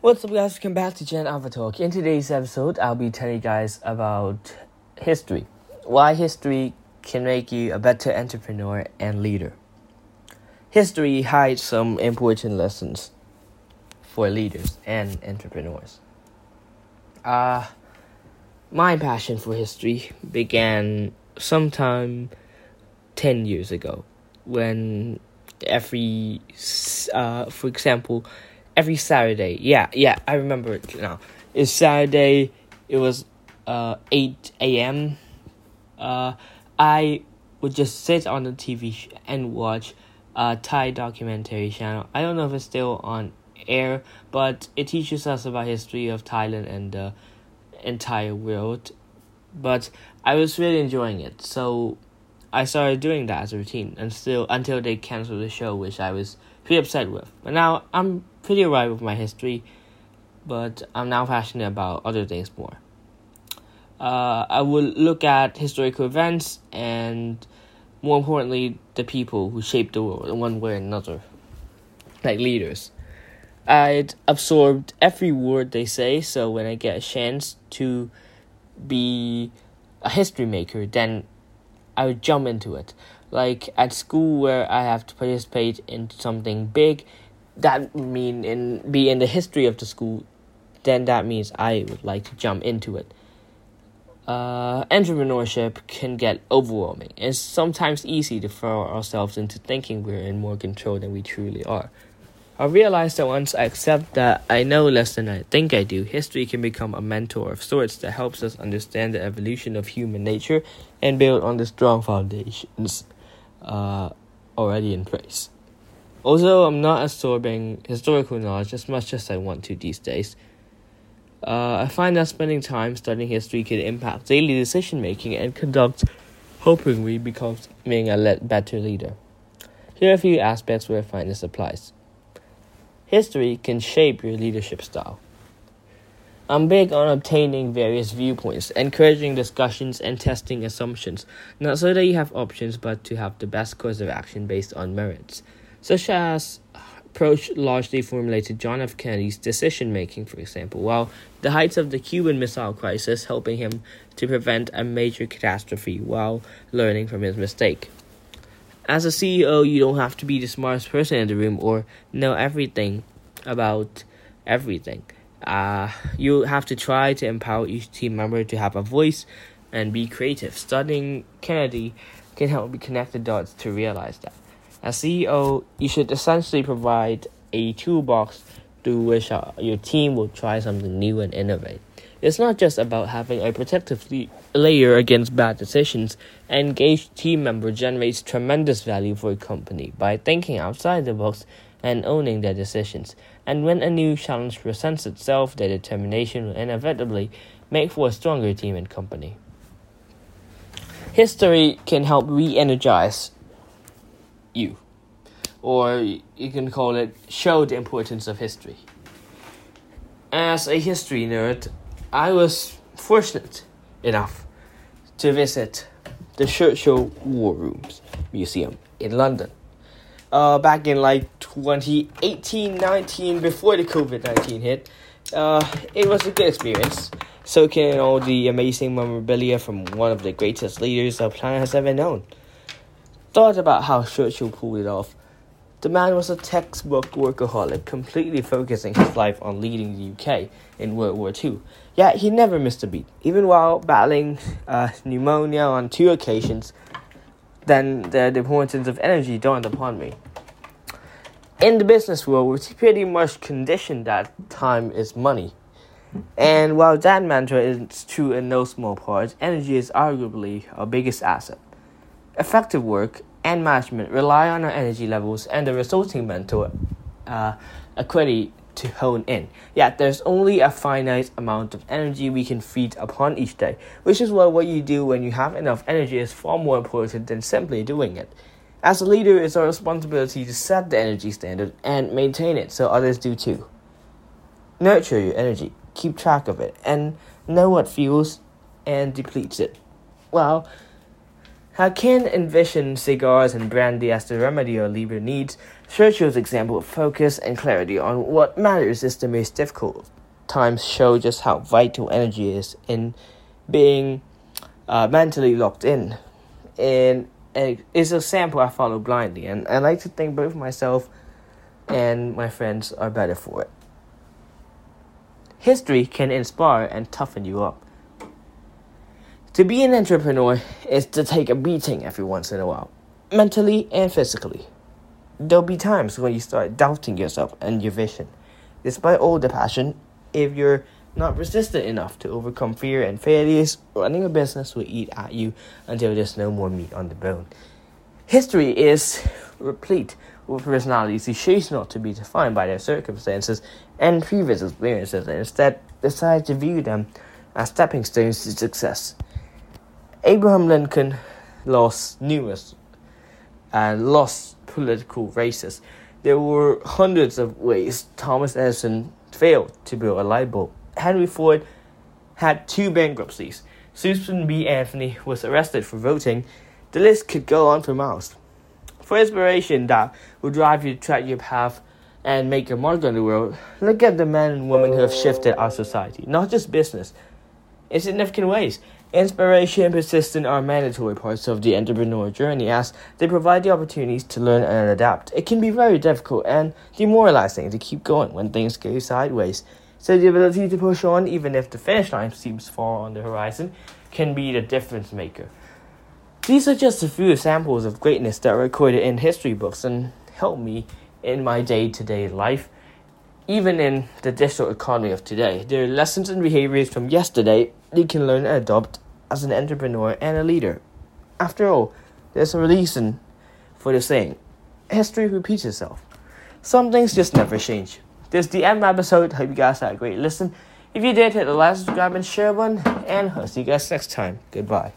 What's up, guys? Welcome back to Gen Alpha Talk. In today's episode, I'll be telling you guys about history. Why history can make you a better entrepreneur and leader. History hides some important lessons for leaders and entrepreneurs. Uh, my passion for history began sometime 10 years ago when every, uh, for example, every Saturday. Yeah, yeah, I remember it now. It's Saturday. It was uh, 8 a.m. Uh, I would just sit on the TV sh- and watch a Thai documentary channel. I don't know if it's still on air, but it teaches us about history of Thailand and the entire world. But I was really enjoying it, so I started doing that as a routine, and still until they canceled the show, which I was pretty upset with. But now I'm pretty alright with my history, but I'm now passionate about other things more. Uh, I will look at historical events and, more importantly, the people who shaped the world in one way or another, like leaders. I'd absorbed every word they say, so when I get a chance to be a history maker, then I would jump into it like at school where I have to participate in something big, that mean in be in the history of the school, then that means I would like to jump into it. Uh, entrepreneurship can get overwhelming. It's sometimes easy to throw ourselves into thinking we're in more control than we truly are. I realized that once I accept that I know less than I think I do, history can become a mentor of sorts that helps us understand the evolution of human nature and build on the strong foundations uh, already in place. Also, I'm not absorbing historical knowledge as much as I want to these days. Uh, I find that spending time studying history can impact daily decision making and conduct, hoping we become being a better leader. Here are a few aspects where I find this applies. History can shape your leadership style. I'm big on obtaining various viewpoints, encouraging discussions, and testing assumptions, not so that you have options, but to have the best course of action based on merits, such as approach largely formulated John F. Kennedy's decision making, for example, while the heights of the Cuban Missile Crisis helping him to prevent a major catastrophe while learning from his mistake. As a CEO, you don't have to be the smartest person in the room or know everything about everything uh, you have to try to empower each team member to have a voice and be creative. Studying Kennedy can help you connect the dots to realize that. As CEO, you should essentially provide a toolbox through which uh, your team will try something new and innovate. It's not just about having a protective layer against bad decisions. An engaged team member generates tremendous value for a company by thinking outside the box and owning their decisions. And when a new challenge presents itself, their determination will inevitably make for a stronger team and company. History can help re energize you, or you can call it show the importance of history. As a history nerd, I was fortunate enough to visit the Churchill War Rooms Museum in London uh, back in like 2018 19 before the COVID 19 hit. Uh, it was a good experience, soaking in all the amazing memorabilia from one of the greatest leaders our planet has ever known. Thought about how Churchill pulled it off. The man was a textbook workaholic, completely focusing his life on leading the UK in World War II. Yet he never missed a beat, even while battling uh, pneumonia on two occasions then the, the importance of energy dawned upon me. In the business world, we're pretty much conditioned that time is money. And while that mantra is true in no small part, energy is arguably our biggest asset. Effective work and management rely on our energy levels and the resulting mental uh, acuity to hone in. Yet there's only a finite amount of energy we can feed upon each day, which is why what you do when you have enough energy is far more important than simply doing it. As a leader, it's our responsibility to set the energy standard and maintain it so others do too. Nurture your energy, keep track of it, and know what fuels and depletes it. Well, How can envision cigars and brandy as the remedy our leader needs? Churchill's example of focus and clarity on what matters is the most difficult. Times show just how vital energy is in being uh, mentally locked in. And it's a sample I follow blindly, and I like to think both myself and my friends are better for it. History can inspire and toughen you up. To be an entrepreneur is to take a beating every once in a while, mentally and physically. There'll be times when you start doubting yourself and your vision. Despite all the passion, if you're not resistant enough to overcome fear and failures, running a business will eat at you until there's no more meat on the bone. History is replete with personalities who choose not to be defined by their circumstances and previous experiences and instead decide to view them as stepping stones to success. Abraham Lincoln lost numerous and lost political races. There were hundreds of ways Thomas Edison failed to build a light bulb. Henry Ford had two bankruptcies. Susan B. Anthony was arrested for voting. The list could go on for miles. For inspiration that will drive you to track your path and make your mark on the world, look at the men and women who have shifted our society, not just business, in significant ways. Inspiration and persistence are mandatory parts of the entrepreneur journey as they provide the opportunities to learn and adapt. It can be very difficult and demoralizing to keep going when things go sideways. So the ability to push on even if the finish line seems far on the horizon can be the difference maker. These are just a few examples of greatness that are recorded in history books and help me in my day to day life. Even in the digital economy of today, there are lessons and behaviors from yesterday you can learn and adopt as an entrepreneur and a leader. After all, there's a reason for the saying history repeats itself. Some things just never change. This is the end of episode. Hope you guys had a great listen. If you did, hit the like, subscribe, and share button. And I'll see you guys next time. Goodbye.